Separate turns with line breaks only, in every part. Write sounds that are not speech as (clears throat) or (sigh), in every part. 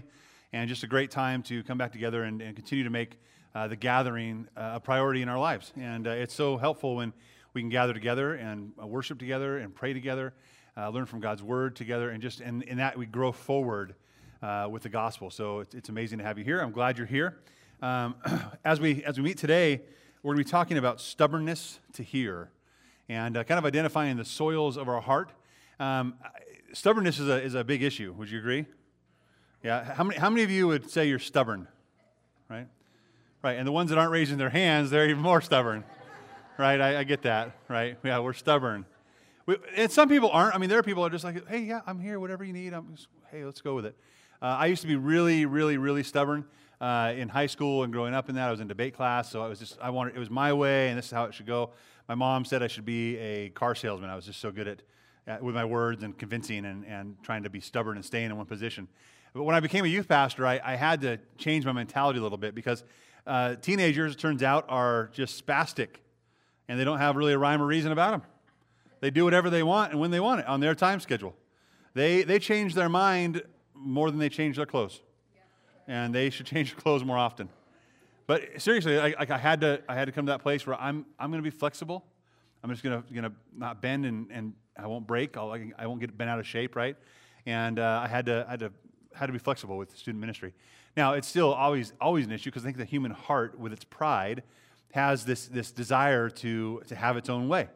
family, and just a great time to come back together and, and continue to make uh, the gathering uh, a priority in our lives. And uh, it's so helpful when we can gather together and uh, worship together and pray together, uh, learn from God's word together, and just and in that we grow forward uh, with the gospel. So it's, it's, amazing to have you here. I'm glad you're here. Um, (clears throat) as we as we meet today, we're going to be talking about stubbornness to hear, and kind of identifying the soils of our heart. Um, stubbornness is a, is a big issue. Would you agree? Yeah. How many, how many of you would say you're stubborn? Right? Right. And the ones that aren't raising their hands, they're even more stubborn. right? I, I, get that. Right? Yeah, we're stubborn. We, and some people aren't. I mean, there are people that are just like, hey, yeah, I'm here, whatever you need. I'm just, hey, let's go with it. Uh, I used to be really, really, really stubborn uh, in high school and growing up in that. I was in debate class, so I was just, I wanted, it was my way, and this is how it should go. My mom said I should be a car salesman. I was just so good at uh, with my words and convincing and, and trying to be stubborn and staying in one position. But when I became a youth pastor, I, I had to change my mentality a little bit because uh, teenagers, it turns out, are just spastic and they don't have really a rhyme or reason about them. They do whatever they want and when they want it on their time schedule. They, they change their mind more than they change their clothes. And they should (laughs) change their clothes more often. But seriously, I, I, had, to, I had to come to that place where I'm, I'm going to be flexible. I'm just going to not bend and, and I won't break. I'll, I won't get bent out of shape, right? And uh, I had to, I had to had to be flexible with student ministry. Now, it's still always always an issue because I think the human heart, with its pride, has this this desire to to have its own way,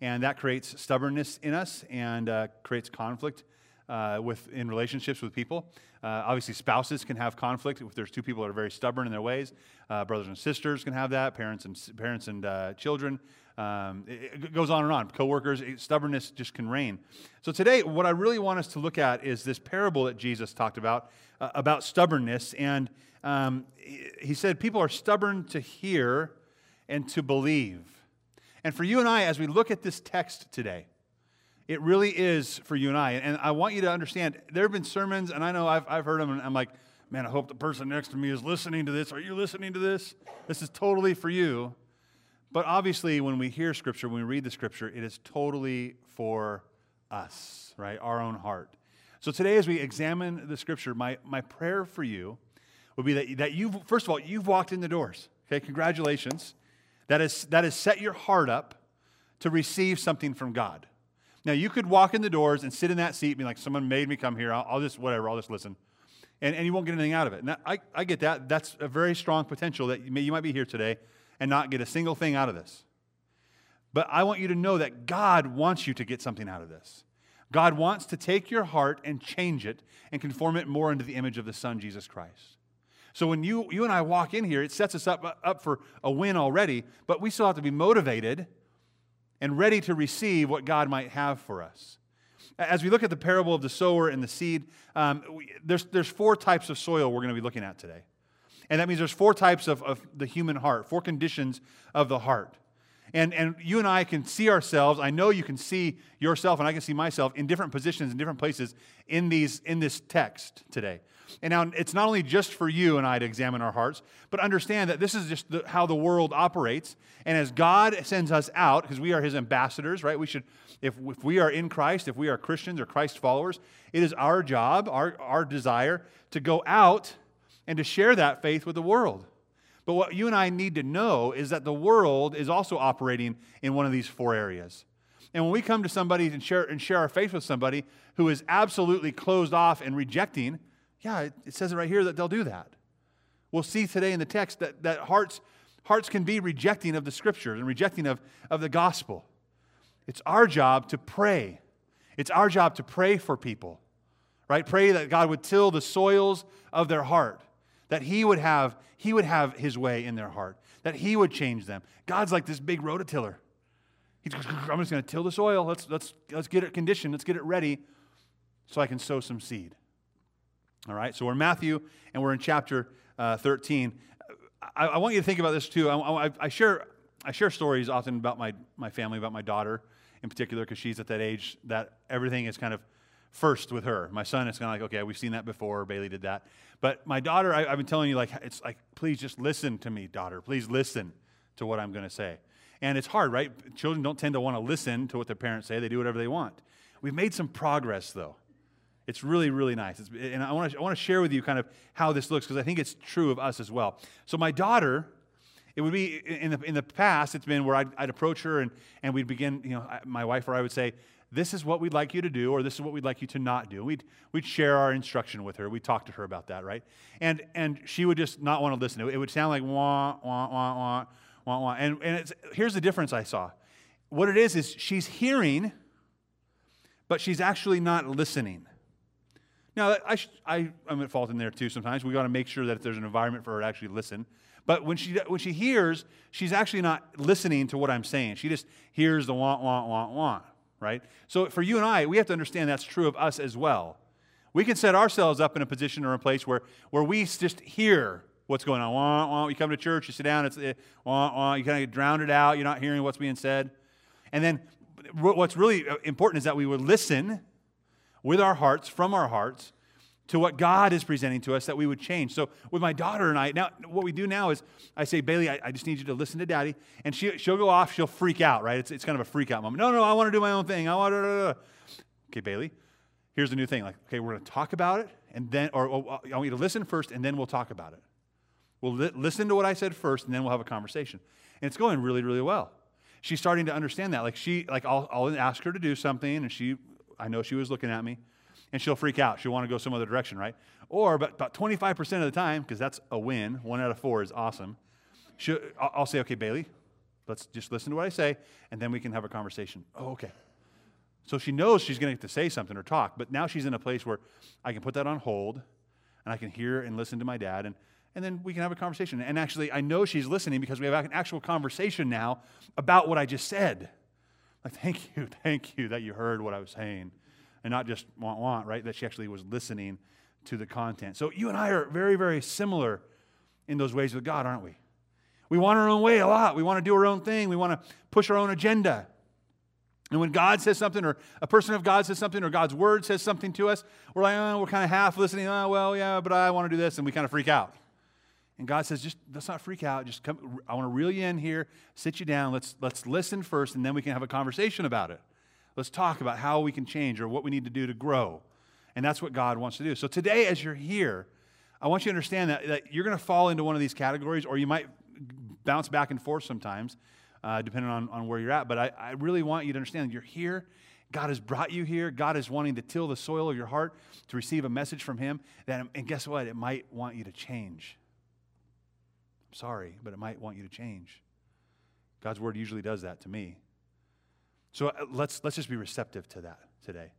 and that creates stubbornness in us and uh, creates conflict uh, with in relationships with people. Uh, obviously, spouses can have conflict if there's two people that are very stubborn in their ways. Uh, brothers and sisters can have that. Parents and parents and uh, children. Um, it, it, goes on and on. Coworkers, it, stubbornness just can reign. So today, what I really want us to look at is this parable that Jesus talked about uh, about stubbornness, and um, he said people are stubborn to hear and to believe. And for you and I, as we look at this text today, it really is for you and I. And I want you to understand there have been sermons, and I know I've, I've heard them, and I'm like, man, I hope the person next to me is listening to this. Are you listening to this? This is totally for you. But obviously, when we hear Scripture, when we read the Scripture, it is totally for us, right? Our own heart. So today, as we examine the Scripture, my, my prayer for you would be that, that you've, first of all, you've walked in the doors. Okay, congratulations. That, is, that has set your heart up to receive something from God. Now, you could walk in the doors and sit in that seat and be like, someone made me come here. I'll, I'll just, whatever, I'll just listen. And, and you won't get anything out of it. Now, I, I get that. That's a very strong potential that you, may, you might be here today and not get a single thing out of this. But I want you to know that God wants you to get something out of this. God wants to take your heart and change it and conform it more into the image of the Son, Jesus Christ. So when you, you and I walk in here, it sets us up, up for a win already, but we still have to be motivated and ready to receive what God might have for us. As we look at the parable of the sower and the seed, um, we, there's, there's four types of soil we're going to be looking at today. And that means there's four types of, of the human heart, four conditions of the heart. And, and you and I can see ourselves, I know you can see yourself, and I can see myself in different positions, in different places in, these, in this text today. And now it's not only just for you and I to examine our hearts, but understand that this is just the, how the world operates. And as God sends us out, because we are his ambassadors, right? We should, if, if we are in Christ, if we are Christians or Christ followers, it is our job, our, our desire to go out and to share that faith with the world. But what you and I need to know is that the world is also operating in one of these four areas. And when we come to somebody and share, and share our faith with somebody who is absolutely closed off and rejecting, yeah, it, it says it right here that they'll do that. We'll see today in the text that, that hearts, hearts can be rejecting of the scriptures and rejecting of, of the gospel. It's our job to pray. It's our job to pray for people, right? Pray that God would till the soils of their heart, that He would have, he would have His way in their heart, that He would change them. God's like this big rototiller. He's, I'm just going to till the soil. Let's, let's, let's get it conditioned. Let's get it ready so I can sow some seed. All right, so we're in Matthew and we're in chapter uh, 13. I, I, want you to think about this too. I, I, I, share, I share stories often about my, my family, about my daughter in particular, because she's at that age that everything is kind of first with her. My son is kind of like, okay, we've seen that before. Bailey did that. But my daughter, I, have been telling you, like, it's like, please just listen to me, daughter. Please listen to what I'm going to say. And it's hard, right? Children don't tend to want to listen to what their parents say, they do whatever they want. We've made some progress, though It's really, really nice. It's, and I want to I want to share with you kind of how this looks because I think it's true of us as well. So my daughter, it would be in the, in the past, it's been where I'd, I'd approach her and, and we'd begin, you know, my wife or I would say, this is what we'd like you to do, or this is what we'd like you to not do. We'd, we'd share our instruction with her. We'd talk to her about that, right? And, and she would just not want to listen. It would sound like wah, wah, wah, wah, wah, wah. And, and here's the difference I saw. What it is, is she's hearing, but she's actually not listening. Now, I, I, I'm at fault in there too sometimes. We got to make sure that there's an environment for her to actually listen. But when she, when she hears, she's actually not listening to what I'm saying. She just hears the want, want, want, want, right? So for you and I, we have to understand that's true of us as well. We can set ourselves up in a position or a place where, where we just hear what's going on. Want, want. You come to church, you sit down, it's eh, want, want. You kind of drown it out. You're not hearing what's being said. And then what's really uh, important is that we would listen with our hearts, from our hearts, to what God is presenting to us that we would change. So with my daughter and I, now what we do now is I say, Bailey, I, I just need you to listen to daddy. And she, she'll go off, she'll freak out, right? It's, it's kind of a freak out moment. No, no, I want to do my own thing. I want to. Okay, Bailey, here's the new thing. Like, okay, we're going to talk about it, and then, or, or I want you to listen first, and then we'll talk about it. We'll li- listen to what I said first, and then we'll have a conversation. And it's going really, really well. She's starting to understand that. Like she, like I'll, I'll ask her to do something, and she, I know she was looking at me and she'll freak out. She'll want to go some other direction, right? Or, but about 25% of the time, because that's a win, one out of four is awesome, I'll say, okay, Bailey, let's just listen to what I say, and then we can have a conversation. Oh, okay. So she knows she's going to get to say something or talk, but now she's in a place where I can put that on hold, and I can hear and listen to my dad, and, and then we can have a conversation. And actually, I know she's listening because we have an actual conversation now about what I just said. Like, thank you, thank you that you heard what I was saying and not just want, want, right? That she actually was listening to the content. So you and I are very, very similar in those ways with God, aren't we? We want our own way a lot. We want to do our own thing. We want to push our own agenda. And when God says something, or a person of God says something, or God's word says something to us, we're like, oh, we're kind of half listening. Oh, well, yeah, but I want to do this. And we kind of freak out. And God says, just let's not freak out. Just come. I want to reel you in here, sit you down. Let's, let's listen first, and then we can have a conversation about it. Let's talk about how we can change or what we need to do to grow. And that's what God wants to do. So today, as you're here, I want you to understand that, that you're going to fall into one of these categories, or you might bounce back and forth sometimes, uh, depending on, on where you're at. But I, I really want you to understand you're here. God has brought you here. God is wanting to till the soil of your heart to receive a message from Him. That, and guess what? It might want you to change. I'm sorry, but it might want you to change. God's word usually does that to me. So uh, let's, let's just be receptive to that today.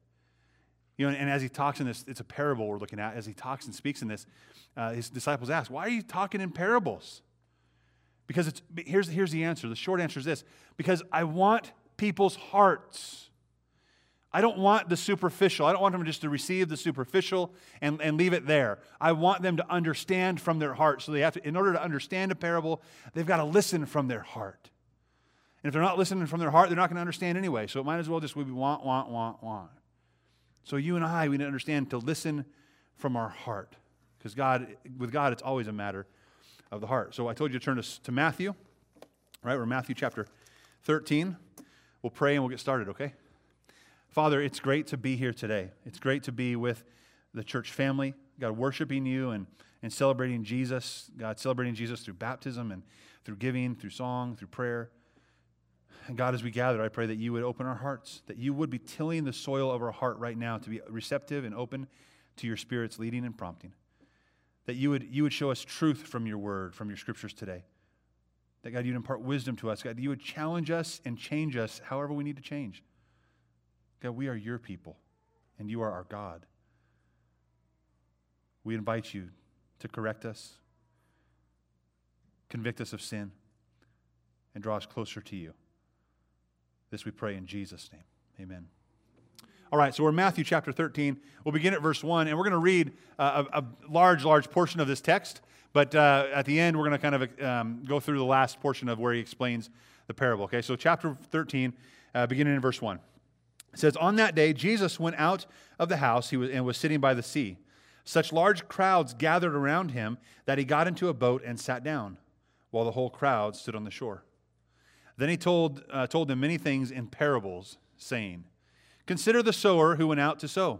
You know, and as he talks in this, it's a parable we're looking at. As he talks and speaks in this, uh, his disciples ask, Why are you talking in parables? Because it's, here's, here's the answer. The short answer is this because I want people's hearts. I don't want the superficial. I don't want them just to receive the superficial and, and leave it there. I want them to understand from their heart. So they have to, in order to understand a parable, they've got to listen from their heart. And if they're not listening from their heart, they're not going to understand anyway. So it might as well just be want, want, want, want. So you and I, we need to understand to listen from our heart. Because God, with God, it's always a matter of the heart. So I told you to turn us to Matthew, right? We're Matthew chapter 13. We'll pray and we'll get started, okay? Father, it's great to be here today. It's great to be with the church family, God, worshiping you and, and celebrating Jesus, God, celebrating Jesus through baptism and through giving, through song, through prayer. And God, as we gather, I pray that you would open our hearts, that you would be tilling the soil of our heart right now to be receptive and open to your Spirit's leading and prompting. That you would, you would show us truth from your word, from your scriptures today. That, God, you'd impart wisdom to us. God, you would challenge us and change us however we need to change. God, we are your people, and you are our God. We invite you to correct us, convict us of sin, and draw us closer to you. This we pray in Jesus' name. Amen. All right, so we're in Matthew chapter 13. We'll begin at verse 1, and we're going to read uh, a, a, large, large portion of this text. But uh, at the end, we're going to kind of um, go through the last portion of where he explains the parable. Okay, so chapter 13, uh, beginning in verse 1. It says, On that day, Jesus went out of the house he was, and was sitting by the sea. Such large crowds gathered around him that he got into a boat and sat down, while the whole crowd stood on the shore. Then he told, uh, told them many things in parables, saying, Consider the sower who went out to sow.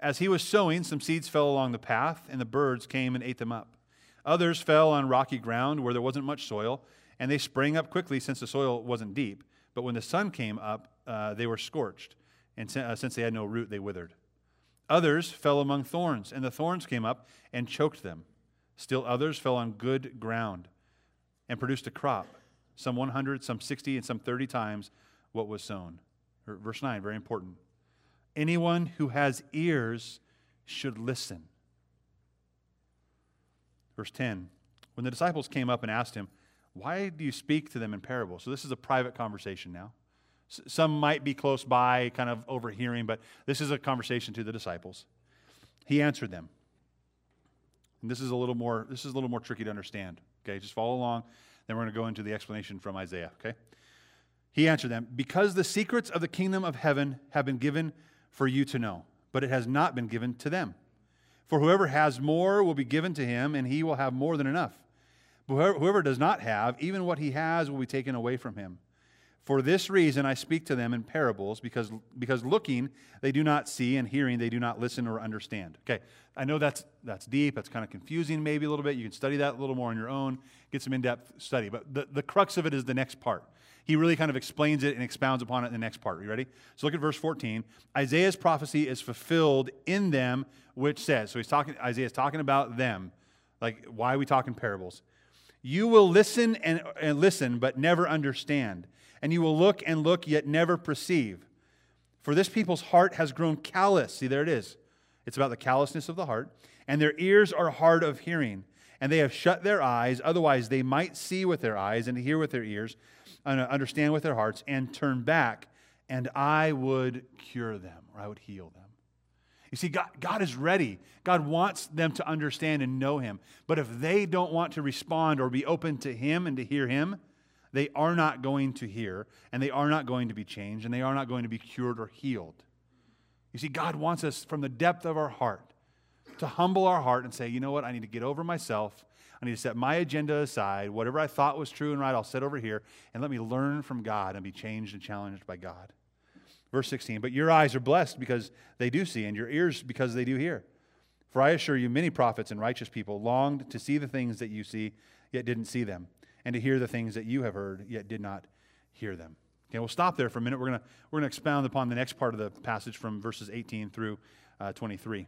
As he was sowing, some seeds fell along the path, and the birds came and ate them up. Others fell on rocky ground where there wasn't much soil, and they sprang up quickly since the soil wasn't deep. But when the sun came up, uh, they were scorched, and uh, since they had no root, they withered. Others fell among thorns, and the thorns came up and choked them. Still others fell on good ground and produced a crop, some 100, some 60, and some 30 times what was sown. Verse 9, very important. Anyone who has ears should listen. Verse 10 When the disciples came up and asked him, Why do you speak to them in parables? So this is a private conversation now. Some might be close by, kind of overhearing, but this is a conversation to the disciples. He answered them. And this is a little more, this is a little more tricky to understand. Okay, just follow along. Then we're going to go into the explanation from Isaiah. Okay? He answered them, Because the secrets of the kingdom of heaven have been given for you to know, but it has not been given to them. For whoever has more will be given to him, and he will have more than enough. But whoever, whoever does not have, even what he has will be taken away from him. For this reason I speak to them in parables, because, because looking they do not see, and hearing they do not listen or understand. Okay, I know that's, that's deep, that's kind of confusing maybe a little bit. You can study that a little more on your own, get some in depth study. But the, the crux of it is the next part he really kind of explains it and expounds upon it in the next part. Are you ready? So look at verse 14. Isaiah's prophecy is fulfilled in them, which says, so he's talking, Isaiah's talking about them. Like, why are we talking parables? You will listen and, and listen, but never understand. And you will look and look, yet never perceive. For this people's heart has grown callous. See, there it is. It's about the callousness of the heart. And their ears are hard of hearing. And they have shut their eyes, otherwise they might see with their eyes and hear with their ears and uh, understand with their hearts and turn back, and I would cure them or I would heal them. You see, God, God is ready. God wants them to understand and know Him. But if they don't want to respond or be open to Him and to hear Him, they are not going to hear, and they are not going to be changed, and they are not going to be cured or healed. You see, God wants us from the depth of our heart to humble our heart and say, you know what, I need to get over myself I need to set my agenda aside. Whatever I thought was true and right, I'll set over here and let me learn from God and be changed and challenged by God. Verse 16, but your eyes are blessed because they do see, and your ears because they do hear. For I assure you, many prophets and righteous people longed to see the things that you see, yet didn't see them, and to hear the things that you have heard, yet did not hear them. Okay, we'll stop there for a minute. We're going we're to expound upon the next part of the passage from verses 18 through uh, 23.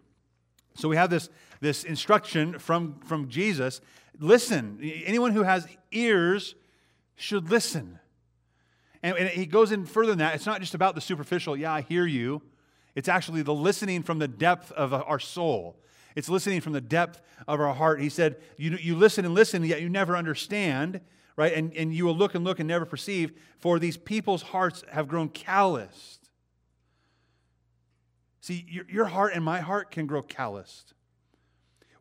So we have this, this instruction from, from Jesus listen. Anyone who has ears should listen. And, and he goes in further than that. It's not just about the superficial, yeah, I hear you. It's actually the listening from the depth of our soul. It's listening from the depth of our heart. He said, You, you listen and listen, yet you never understand, right? And, and you will look and look and never perceive, for these people's hearts have grown calloused. See, your, your heart and my heart can grow calloused.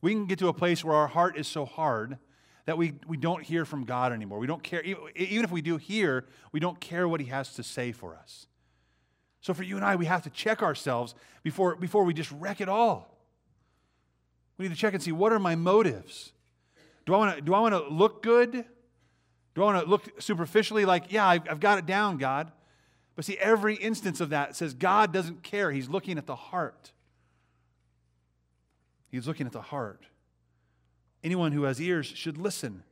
We can get to a place where our heart is so hard that we, we don't hear from God anymore. We don't care. Even if we do hear, we don't care what He has to say for us. So for you and I, we have to check ourselves before, before we just wreck it all. We need to check and see what are my motives? Do I want to, do I want to look good? Do I want to look superficially like, yeah, I've, I've got it down, God? But see, every instance of that says God doesn't care. He's looking at the heart. He's looking at the heart. Anyone who has ears should listen.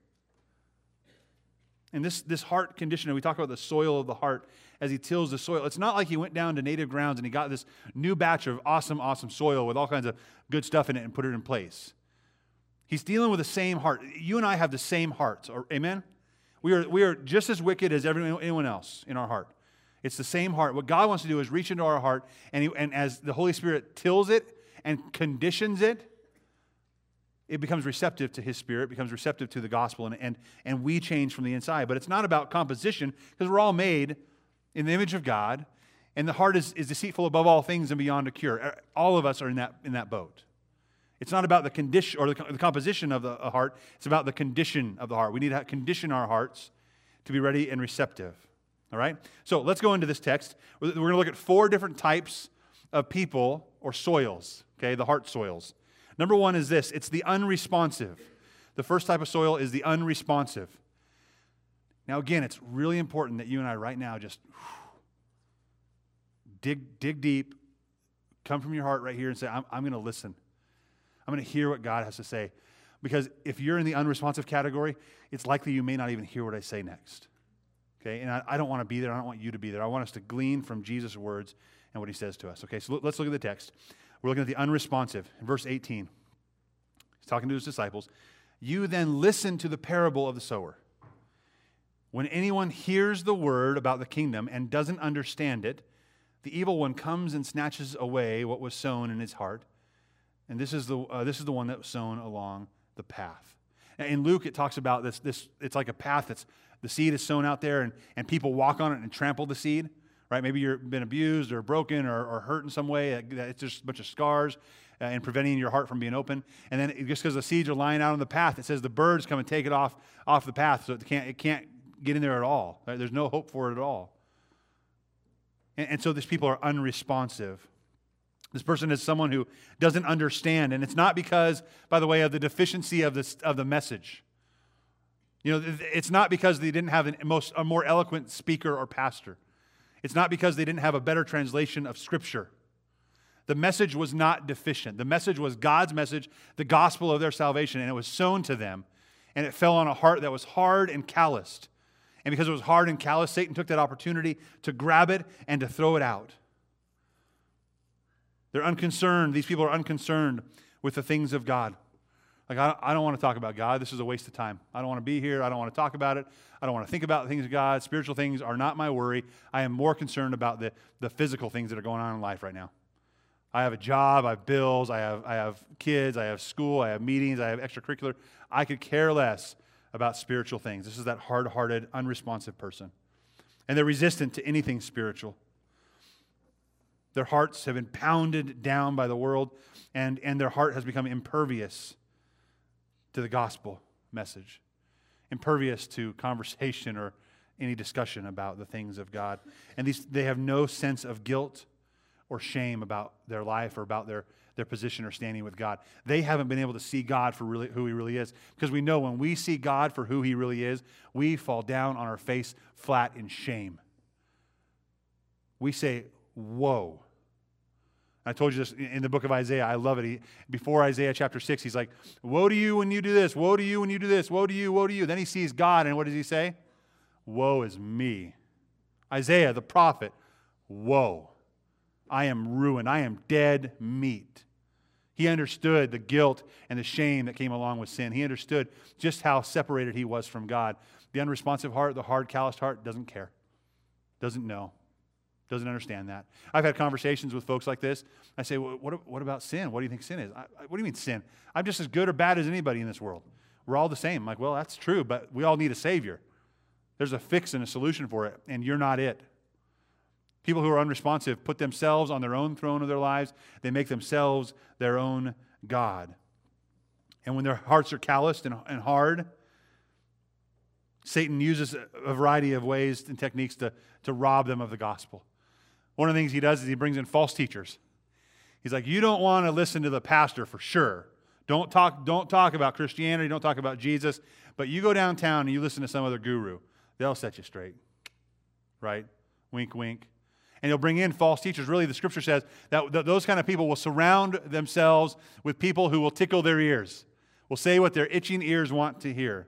And this, this heart condition, we talk about the soil of the heart as he tills the soil. It's not like he went down to native grounds and he got this new batch of awesome, awesome soil with all kinds of good stuff in it and put it in place. He's dealing with the same heart. You and I have the same hearts. Amen? We are, we are just as wicked as everyone, anyone else in our heart. It's the same heart. What God wants to do is reach into our heart, and, he, and as the Holy Spirit tills it and conditions it, it becomes receptive to His Spirit, becomes receptive to the gospel, and, and, and we change from the inside. But it's not about composition, because we're all made in the image of God, and the heart is, is deceitful above all things and beyond a cure. Er, all of us are in that, in that boat. It's not about the condition or the, the composition of the heart, it's about the condition of the heart. We need to condition our hearts to be ready and receptive. All right? So let's go into this text. We're going to look at four different types of people or soils, okay, the heart soils. Number one is this it's the unresponsive. The first type of soil is the unresponsive. Now, again, it's really important that you and I right now just (sighs) dig, dig deep, come from your heart right here and say, I'm, I'm going to listen. I'm going to hear what God has to say. Because if you're in the unresponsive category, it's likely you may not even hear what I say next. Okay? And I, I don't want to be there. I don't want you to be there. I want us to glean from Jesus' words and what he says to us. Okay, so let's look at the text. We're looking at the unresponsive in verse 18. He's talking to his disciples. You then listen to the parable of the sower. When anyone hears the word about the kingdom and doesn't understand it, the evil one comes and snatches away what was sown in his heart. And this is the, uh, this is the one that was sown along the path. In Luke, it talks about this, this it's like a path that's the seed is sown out there and, and people walk on it and trample the seed, right? Maybe you've been abused or broken or, or hurt in some way. It's just a bunch of scars uh, and preventing your heart from being open. And then just because the seeds are lying out on the path, it says the birds come and take it off, off the path so it can't, it can't get in there at all. Right? There's no hope for it at all. And, and so these people are unresponsive. This person is someone who doesn't understand, and it's not because, by the way, of the deficiency of, this, of the message. You know, it's not because they didn't have a, most, a more eloquent speaker or pastor. It's not because they didn't have a better translation of Scripture. The message was not deficient. The message was God's message, the gospel of their salvation, and it was sown to them, and it fell on a heart that was hard and calloused. And because it was hard and callous, Satan took that opportunity to grab it and to throw it out. They're unconcerned. These people are unconcerned with the things of God. Like, I, don't want to talk about God. This is a waste of time. I don't want to be here. I don't want to talk about it. I don't want to think about the things of God. Spiritual things are not my worry. I am more concerned about the, the physical things that are going on in life right now. I have a job, I have bills, I have, I have kids, I have school, I have meetings, I have extracurricular. I could care less about spiritual things. This is that hard hearted, unresponsive person. And they're resistant to anything spiritual. Their hearts have been pounded down by the world, and, and their heart has become impervious to the gospel message, impervious to conversation or any discussion about the things of God. And these, they have no sense of guilt or shame about their life or about their, their position or standing with God. They haven't been able to see God for really, who He really is. Because we know when we see God for who He really is, we fall down on our face flat in shame. We say, Woe. I told you this in the book of Isaiah. I love it. He, before Isaiah chapter 6, he's like, Woe to you when you do this. Woe to you when you do this. Woe to you. Woe to you. Then he sees God, and what does he say? Woe is me. Isaiah, the prophet, woe. I am ruined. I am dead meat. He understood the guilt and the shame that came along with sin. He understood just how separated he was from God. The unresponsive heart, the hard, calloused heart, doesn't care, doesn't know doesn't understand that. I've had conversations with folks like this. I say, well, what, what about sin? What do you think sin is? I, what do you mean sin? I'm just as good or bad as anybody in this world. We're all the same. I'm like, well, that's true, but we all need a Savior. There's a fix and a solution for it, and you're not it. People who are unresponsive put themselves on their own throne of their lives, they make themselves their own God. And when their hearts are calloused and, and hard, Satan uses a variety of ways and techniques to, to rob them of the gospel. One of the things he does is he brings in false teachers. He's like, you don't want to listen to the pastor for sure. Don't talk, don't talk about Christianity, don't talk about Jesus, but you go downtown and you listen to some other guru. They'll set you straight. Right? Wink, wink. And he'll bring in false teachers. Really, the scripture says that those kind of people will surround themselves with people who will tickle their ears, will say what their itching ears want to hear.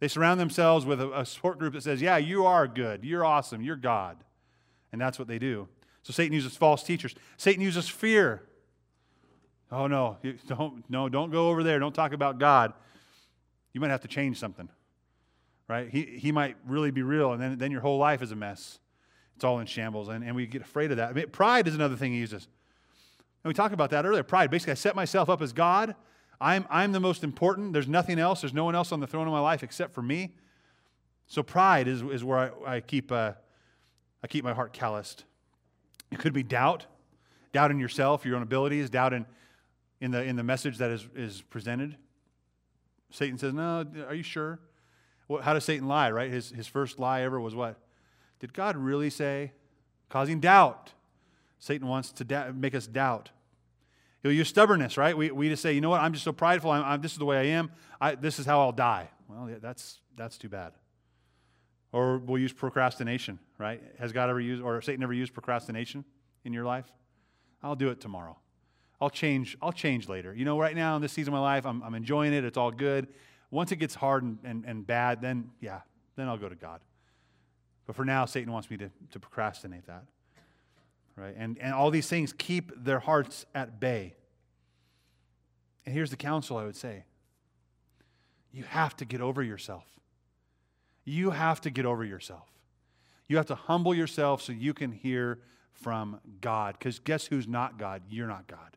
They surround themselves with a, a support group that says, Yeah, you are good. You're awesome. You're God. And that's what they do. So Satan uses false teachers. Satan uses fear. Oh no, (laughs) don't no, don't go over there. Don't talk about God. You might have to change something. Right? He, he might really be real, and then, then your whole life is a mess. It's all in shambles, and, and we get afraid of that. I mean, pride is another thing he uses. And we talked about that earlier. Pride. Basically, I set myself up as God. I'm, I'm the most important. There's nothing else. There's no one else on the throne of my life except for me. So pride is, is where I, I keep, uh, I keep my heart calloused. It could be doubt, doubt in yourself, your own abilities, doubt in, in, the, in the message that is, is presented. Satan says, No, are you sure? Well, how does Satan lie, right? His, his first lie ever was what? Did God really say? Causing doubt. Satan wants to da- make us doubt. He'll use stubbornness, right? We, we just say, you know what, I'm just so prideful. I'm, I'm, this is the way I am. I, this is how I'll die. Well, yeah, that's, that's too bad. Or we'll use procrastination, right? Has God ever used, or Satan ever used procrastination in your life? I'll do it tomorrow. I'll change, I'll change later. You know, right now in this season of my life, I'm, I'm enjoying it. It's all good. Once it gets hard and, and, and bad, then yeah, then I'll go to God. But for now, Satan wants me to, to procrastinate that. Right? And, and all these things keep their hearts at bay. And here's the counsel I would say you have to get over yourself. You have to get over yourself. You have to humble yourself so you can hear from God. Because guess who's not God? You're not God.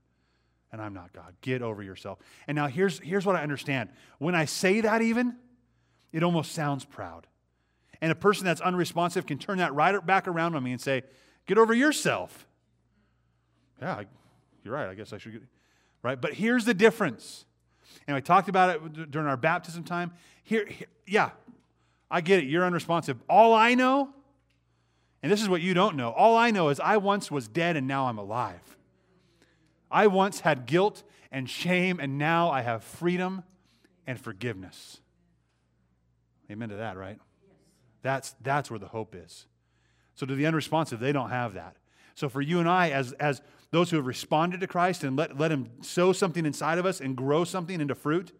And I'm not God. Get over yourself. And now here's, here's what I understand. When I say that, even, it almost sounds proud. And a person that's unresponsive can turn that right back around on me and say, Get over yourself. Yeah, you're right. I guess I should get, right? But here's the difference. And I talked about it during our baptism time. Here, here yeah, I get it. You're unresponsive. All I know and this is what you don't know. All I know is I once was dead and now I'm alive. I once had guilt and shame and now I have freedom and forgiveness. Amen to that, right? That's, that's where the hope is. So, to the unresponsive, they don't have that. So, for you and I, as, as those who have responded to Christ and let, let Him sow something inside of us and grow something into fruit,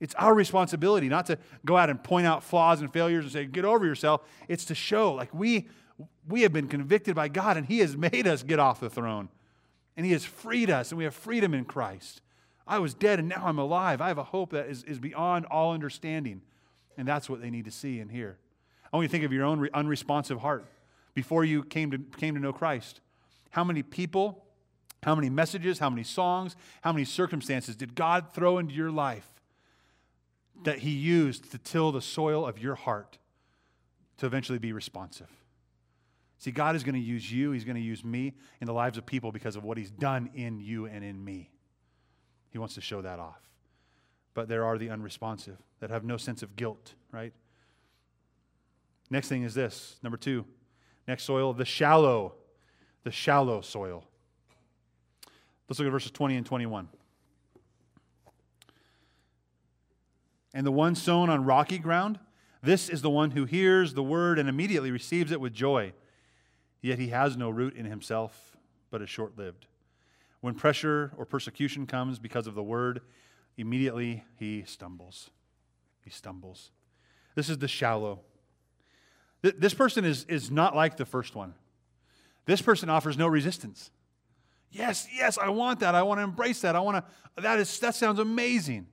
it's our responsibility not to go out and point out flaws and failures and say, get over yourself. It's to show, like, we, we have been convicted by God and He has (laughs) made us get off the throne. And He has freed us, and we have freedom in Christ. I was dead and now I'm alive. I have a hope that is, is beyond all understanding. And that's what they need to see and hear. I want you to think of your own unresponsive heart before you came to, came to know Christ. How many people, how many messages, how many songs, how many circumstances did God throw into your life that He used to till the soil of your heart to eventually be responsive? See, God is going to use you, He's going to use me in the lives of people because of what He's done in you and in me. He wants to show that off. But there are the unresponsive that have no sense of guilt, right? Next thing is this number two, next soil, the shallow, the shallow soil. Let's look at verses 20 and 21. And the one sown on rocky ground, this is the one who hears the word and immediately receives it with joy. Yet he has no root in himself, but is short lived. When pressure or persecution comes because of the word, immediately he stumbles. He stumbles. This is the shallow. This person is, is not like the first one. This person offers no resistance. Yes, yes, I want that. I want to embrace that. I want to, that, is, that sounds amazing.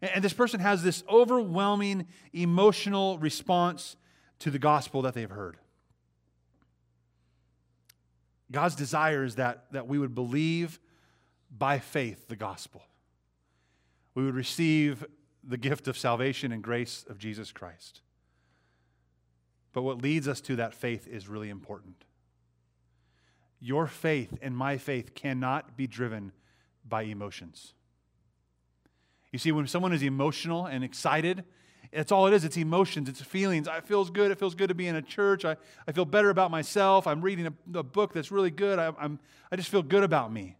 And, and this person has this overwhelming emotional response to the gospel that they've heard. God's desire is that, that we would believe by faith the gospel. We would receive the gift of salvation and grace of Jesus Christ. But what leads us to that faith is really important. Your faith and my faith cannot be driven by emotions. You see, when someone is emotional and excited, that's all it is. It's emotions, it's feelings. It feels good. It feels good to be in a church. I, I feel better about myself. I'm reading a, a book that's really good. I, I'm, I just feel good about me.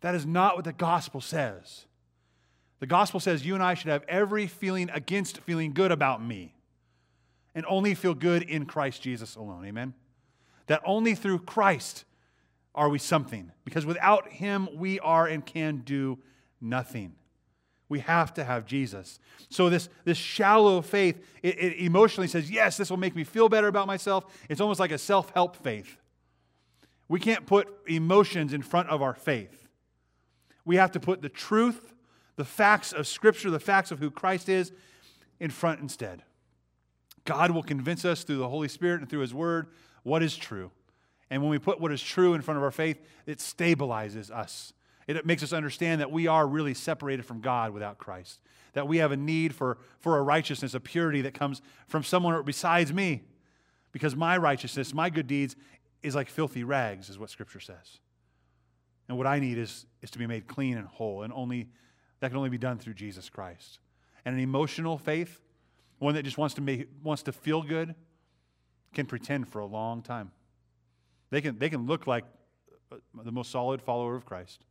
That is not what the gospel says. The gospel says you and I should have every feeling against feeling good about me and only feel good in Christ Jesus alone. Amen? That only through Christ are we something because without Him we are and can do nothing. We have to have Jesus. So, this, this shallow faith, it, it emotionally says, Yes, this will make me feel better about myself. It's almost like a self help faith. We can't put emotions in front of our faith. We have to put the truth, the facts of Scripture, the facts of who Christ is, in front instead. God will convince us through the Holy Spirit and through His Word what is true. And when we put what is true in front of our faith, it stabilizes us it makes us understand that we are really separated from God without Christ, that we have a need for, for a righteousness, a purity that comes from someone besides me, because my righteousness, my good deeds, is like filthy rags, is what Scripture says. And what I need is, is to be made clean and whole, and only that can only be done through Jesus Christ. And an emotional faith, one that just wants to make wants to feel good, can pretend for a long time. They can, they can look like uh, the most solid follower of Christ.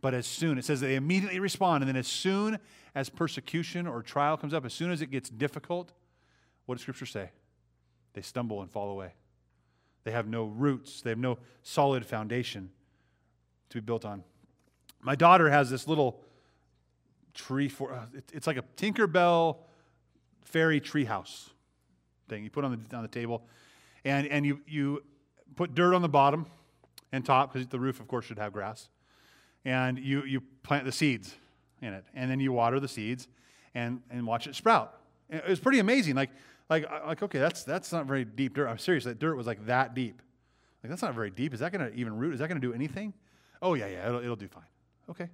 But as soon, it says they immediately respond. And then as soon as persecution or trial comes up, as soon as it gets difficult, what does Scripture say? They stumble and fall away. They have no roots, they have no solid foundation to be built on. My daughter has this little tree for uh, it's like a Tinkerbell fairy tree house thing. You put on the on the table, and and you you put dirt on the bottom and top because the roof, of course, should have grass, and you you plant the seeds in it, and then you water the seeds, and and watch it sprout. It was pretty amazing. Like like uh, like okay, that's that's not very deep dirt. I'm serious. That dirt was like that deep. Like that's not very deep. Is that going to even root? Is that going to do anything? Oh yeah yeah, it'll, it'll do fine. Okay.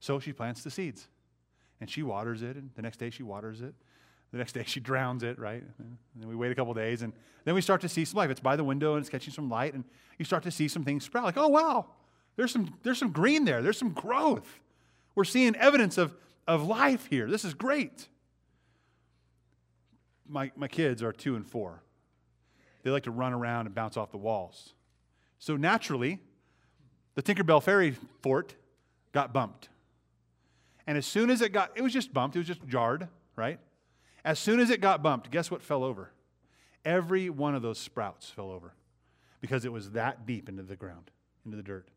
So she plants the seeds and she waters it, and the next day she waters it. The next day she drowns it, right? And then we wait a couple days, and then we start to see some life. It's by the window and it's catching some light, and you start to see some things sprout. Like, oh wow, there's some there's some green there. There's some growth. We're seeing evidence of, of life here. This is great. My, my kids are two and four. They like to run around and bounce off the walls. So naturally, the Tinkerbell Fairy Fort got bumped. And as soon as it got, it was just bumped, it was just jarred, right? As soon as it got bumped, guess what fell over? Every one of those sprouts fell over because it was that deep into the ground, into the dirt.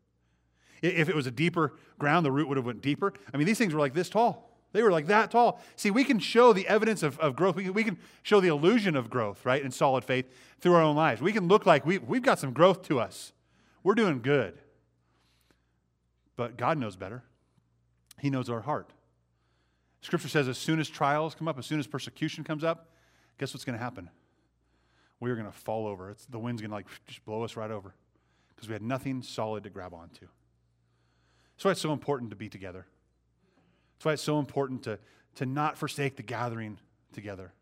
If it was a deeper ground, the root would have went deeper. I mean, these things were like this tall. They were like that tall. See, we can show the evidence of, of growth. We can, we can show the illusion of growth, right, in solid faith through our own lives. We can look like we, we've got some growth to us. We're doing good. But God knows better. He knows our heart. Scripture says as soon as trials come up, as soon as persecution comes up, guess what's going to happen? We are going to fall over. It's, the wind's going to like just blow us right over because we had nothing solid to grab onto. That's why it's so important to be together. That's why it's so important to, to not forsake the gathering together.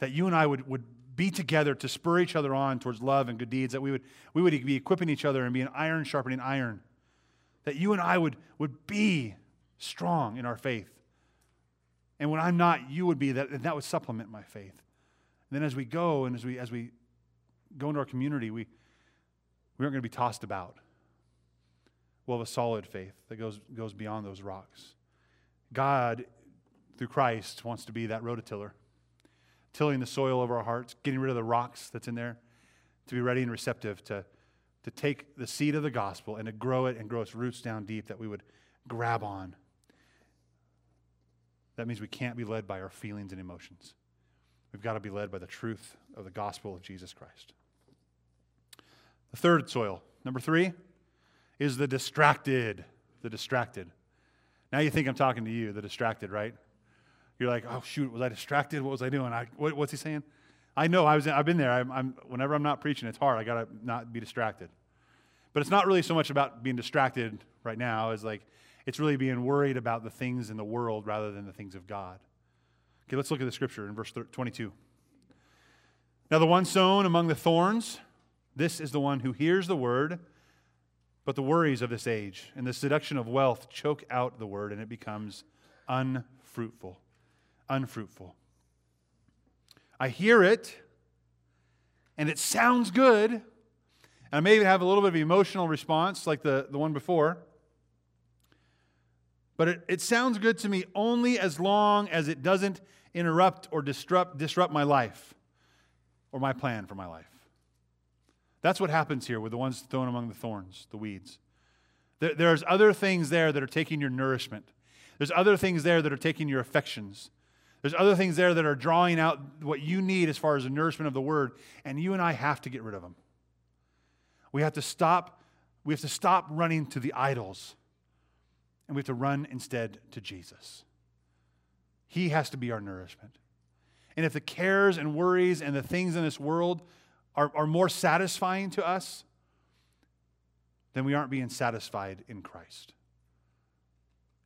That you and I would, would be together to spur each other on towards love and good deeds, that we would, we would be equipping each other and be an iron sharpening iron. That you and I would, would be strong in our faith. And when I'm not, you would be that, and that would supplement my faith. And then as we go and as we, as we go into our community, we, we aren't going to be tossed about. We'll have a solid faith that goes, goes beyond those rocks. God, through Christ, wants to be that rototiller, tilling the soil of our hearts, getting rid of the rocks that's in there, to be ready and receptive to, to take the seed of the gospel and to grow it and grow its roots down deep that we would grab on that means we can't be led by our feelings and emotions. We've got to be led by the truth of the gospel of Jesus Christ. The third soil, number three, is the distracted. The distracted. Now you think I'm talking to you, the distracted, right? You're like, oh shoot, was I distracted? What was I doing? I, what, what's he saying? I know I was. I've been there. I'm, I'm, whenever I'm not preaching, it's hard. I gotta not be distracted. But it's not really so much about being distracted right now as like it's really being worried about the things in the world rather than the things of God. Okay, let's look at the scripture in verse 22. Now, the one sown among the thorns, this is the one who hears the word, but the worries of this age and the seduction of wealth choke out the word, and it becomes unfruitful. Unfruitful. I hear it, and it sounds good. And I may even have a little bit of emotional response like the, the one before. But it, it sounds good to me only as long as it doesn't interrupt or disrupt, disrupt my life or my plan for my life. That's what happens here with the ones thrown among the thorns, the weeds. There, there's other things there that are taking your nourishment. There's other things there that are taking your affections. There's other things there that are drawing out what you need as far as the nourishment of the word, and you and I have to get rid of them. We have to stop, we have to stop running to the idols and we have to run instead to Jesus. He has to be our nourishment. And if the cares and worries and the things in this world are, are more satisfying to us, then we aren't being satisfied in Christ.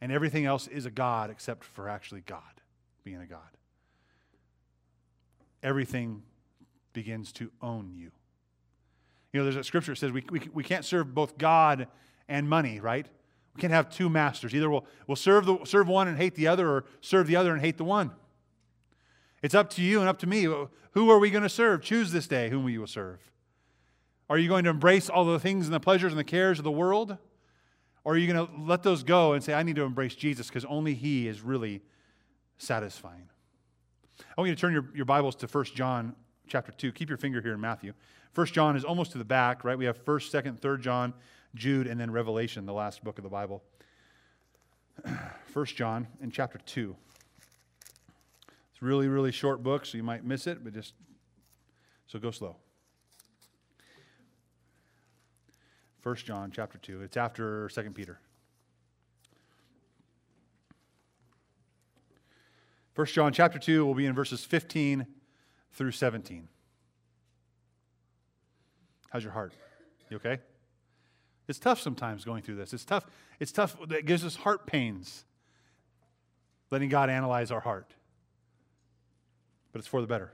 And everything else is a God except for actually God being a God. Everything begins to own you. You know, there's a scripture that says we, we, we can't serve both God and money, right? We can't have two masters. Either we'll, we'll serve, the, serve one and hate the other, or serve the other and hate the one. It's up to you and up to me. Who are we going to serve? Choose this day whom you will serve. Are you going to embrace all the things and the pleasures and the cares of the world? Or are you going to let those go and say, I need to embrace Jesus because only He is really satisfying? I want you to turn your, your Bibles to 1 John chapter 2. Keep your finger here in Matthew. 1 John is almost to the back, right? We have 1st, 2nd, 3rd John, Jude, and then Revelation, the last book of the Bible. (clears throat) 1 John in chapter 2. It's really, really short book, so you might miss it, but just so go slow. 1 John chapter 2. It's after 2 Peter. 1 John chapter 2 will be in verses 15 through 17. How's your heart? You okay? It's tough sometimes going through this. It's tough. It's tough. It gives us heart pains letting God analyze our heart. But it's for the better.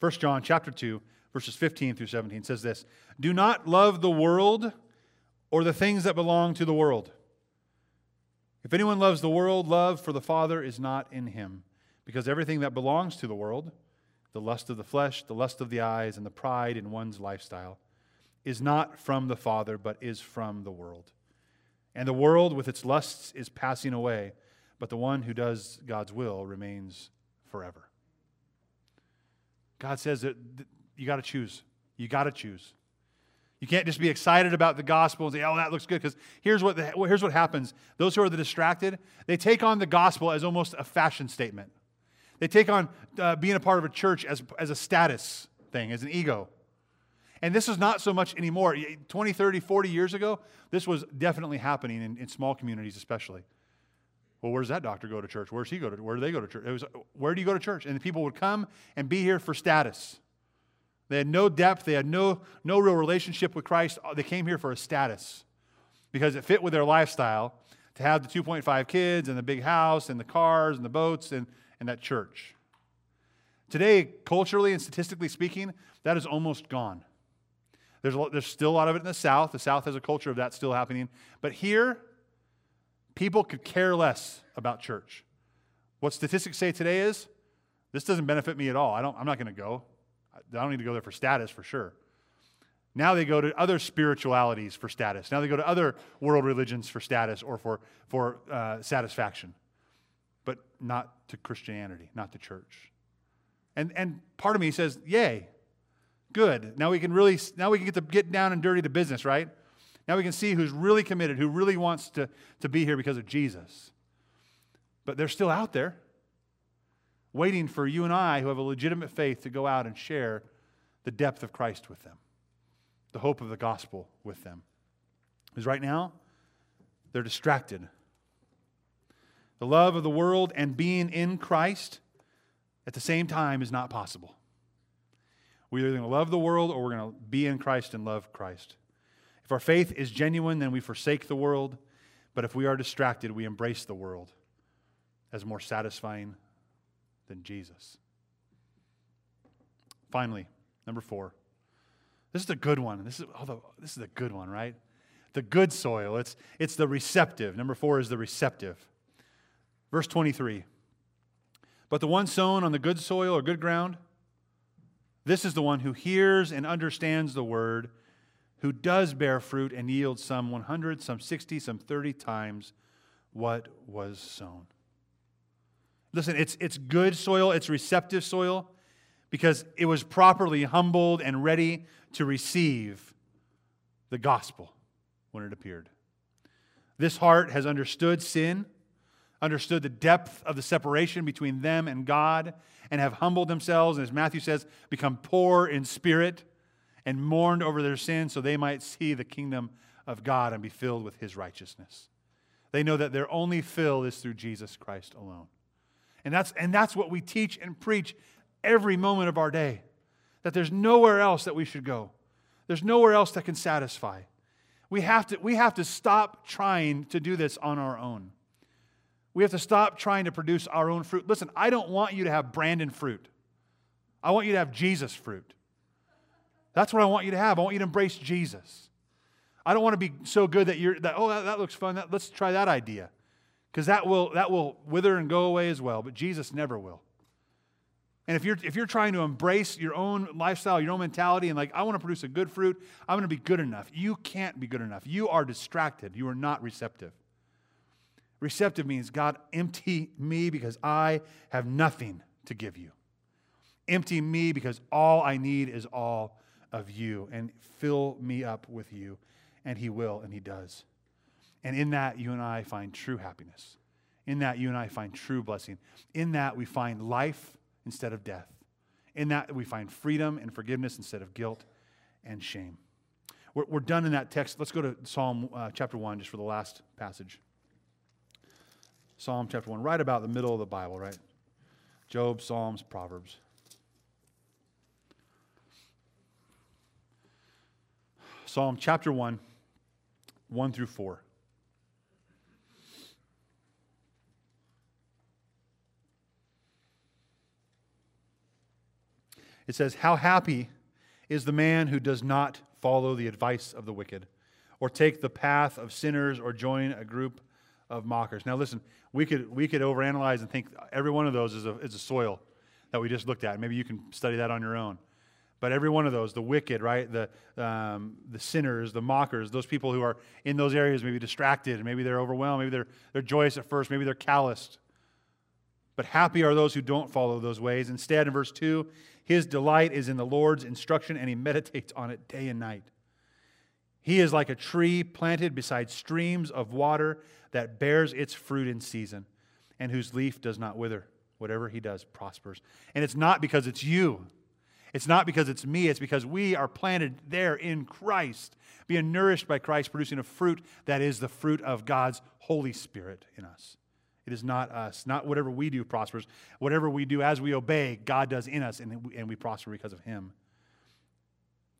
1 John chapter 2 verses 15 through 17 says this, "Do not love the world or the things that belong to the world. If anyone loves the world, love for the Father is not in him, because everything that belongs to the world, the lust of the flesh, the lust of the eyes, and the pride in one's lifestyle, is not from the Father, but is from the world. And the world with its lusts is passing away, but the one who does God's will remains forever. God says that you got to choose. You got to choose. You can't just be excited about the gospel and say, oh, that looks good. Because here's what, here's what happens those who are the distracted, they take on the gospel as almost a fashion statement. They take on uh, being a part of a church as, as a status thing, as an ego. And this is not so much anymore. 20, 30, 40 years ago, this was definitely happening in, in small communities, especially. Well, where does that doctor go to church? Where does he go to? Where do they go to church? It was, where do you go to church? And the people would come and be here for status. They had no depth. They had no, no real relationship with Christ. Uh, they came here for a status because it fit with their lifestyle to have the 2.5 kids and the big house and the cars and the boats and, and that church. Today, culturally and statistically speaking, that is almost gone. There's, a, there's still a lot of it in the South. The South has a culture of that still happening. But here, people could care less about church. What statistics say today is this doesn't benefit me at all. I don't, I'm not going to go. I don't need to go there for status for sure. Now they go to other spiritualities for status. Now they go to other world religions for status or for, for uh, satisfaction, but not to Christianity, not to church. And, and part of me says, yay, good. Now we can really, now we can get to get down and dirty to business, right? Now we can see who's really committed, who really wants to, to be here because of Jesus. But they're still out there, waiting for you and I, who have a legitimate faith, to go out and share the depth of Christ with them, the hope of the gospel with them. Because right now, they're distracted. The love of the world and being in Christ at the same time is not possible. We're either going to love the world or we're going to be in Christ and love Christ. If our faith is genuine, then we forsake the world. But if we are distracted, we embrace the world as more satisfying than Jesus. Finally, number four. This is a good one. This is, although, this is a good one, right? The good soil. It's, it's the receptive. Number four is the receptive. Verse 23. But the one sown on the good soil or good ground, this is the one who hears and understands the word, who does bear fruit and yields some 100, some 60, some 30 times what was sown. Listen, it's, it's good soil, it's receptive soil because it was properly humbled and ready to receive the gospel when it appeared. This heart has understood sin, understood the depth of the separation between them and God, and have humbled themselves, and as Matthew says, become poor in spirit and mourned over their sins so they might see the kingdom of God and be filled with his righteousness. They know that their only fill is through Jesus Christ alone. And that's, and that's what we teach and preach every moment of our day that there's nowhere else that we should go, there's nowhere else that can satisfy. We have to, we have to stop trying to do this on our own. We have to stop trying to produce our own fruit. Listen, I don't want you to have Brandon fruit. I want you to have Jesus fruit. That's what I want you to have. I want you to embrace Jesus. I don't want to be so good that you're that, oh, that, that looks fun. That, let's try that idea because that will, that will wither and go away as well, but Jesus never will. And if you're, if you're trying to embrace your own lifestyle, your own mentality, and like, I want to produce a good fruit, I'm going to be good enough. You can't be good enough. You are distracted. You are not receptive. Receptive means, God, empty me because I have nothing to give you. Empty me because all I need is all of you. And fill me up with you. And He will, and He does. And in that, you and I find true happiness. In that, you and I find true blessing. In that, we find life instead of death. In that, we find freedom and forgiveness instead of guilt and shame. We're, we're done in that text. Let's go to Psalm uh, chapter 1 just for the last passage. Psalm chapter 1, right about the middle of the Bible, right? Job, Psalms, Proverbs. Psalm chapter 1, 1 through 4. It says, How happy is the man who does not follow the advice of the wicked, or take the path of sinners, or join a group of mockers. Now, listen, we could, we could overanalyze and think every one of those is a, is a soil that we just looked at. Maybe you can study that on your own. But every one of those, the wicked, right, the, um, the sinners, the mockers, those people who are in those areas, maybe distracted, maybe they're overwhelmed, maybe they're, they're joyous at first, maybe they're calloused. But happy are those who don't follow those ways. Instead, in verse 2, his delight is in the Lord's instruction, and he meditates on it day and night. He is like a tree planted beside streams of water that bears its fruit in season, and whose leaf does not wither. Whatever he does prospers. And it's not because it's you. It's not because it's me. It's because we are planted there in Christ, being nourished by Christ, producing a fruit that is the fruit of God's Holy Spirit in us. It is not us. Not whatever we do prospers. Whatever we do as we obey, God does in us, and we, prosper because of Him.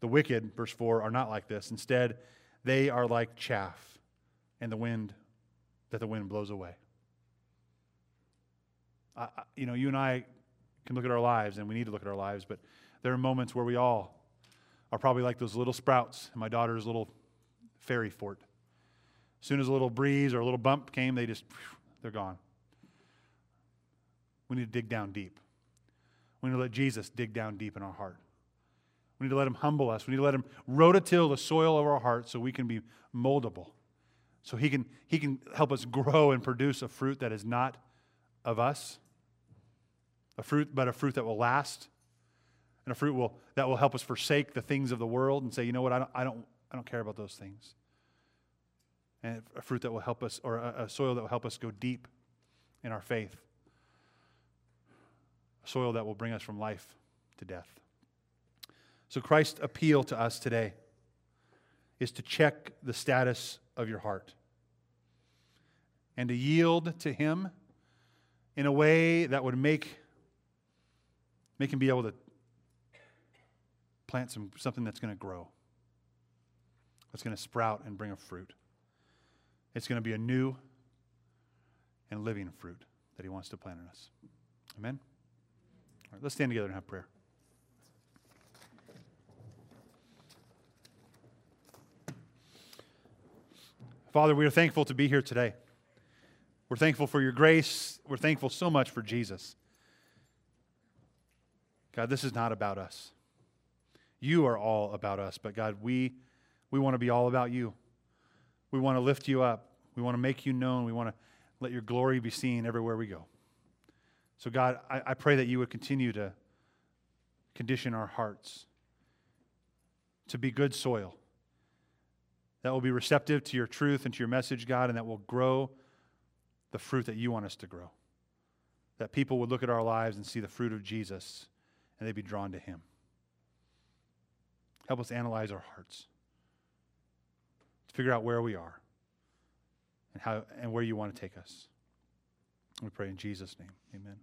The wicked, verse 4, are not like this. Instead, they are like chaff and the wind that the wind blows away. I, you know, you and I can look at our lives, and we need to look at our lives, but there are moments where we all are probably like those little sprouts in my daughter's little fairy fort. As soon as a little breeze or a little bump came, they just they're gone. We need to dig down deep. We need to let Jesus dig down deep in our heart. We need to let him humble us. We need to let him rototill the soil of our heart so we can be moldable. So he can, he can help us grow and produce a fruit that is not of us, a fruit, but a fruit that will last, and a fruit will, that will help us forsake the things of the world and say, you know what, I don't, I don't, I don't care about those things and a fruit that will help us, or a, a soil that will help us go deep in our faith. A soil that will bring us from life to death. So, Christ's appeal to us today is to check the status of your heart and to yield to Him in a way that would make, make Him be able to plant some, something that's going to grow, that's going to sprout and bring a fruit. It's going to be a new and living fruit that He wants to plant in us. Amen? All right, let's stand together and have prayer. Father, we are thankful to be here today. We're thankful for your grace. We're thankful so much for Jesus. God, this is not about us. You are all about us, but God, we, we want to be all about you. We want to lift you up. We want to make you known. We want to let your glory be seen everywhere we go. So, God, I, I pray that you would continue to condition our hearts to be good soil that will be receptive to your truth and to your message, God, and that will grow the fruit that you want us to grow. That people would look at our lives and see the fruit of Jesus and they'd be drawn to him. Help us analyze our hearts to figure out where we are and how and where you want to take us. We pray in Jesus' name. Amen.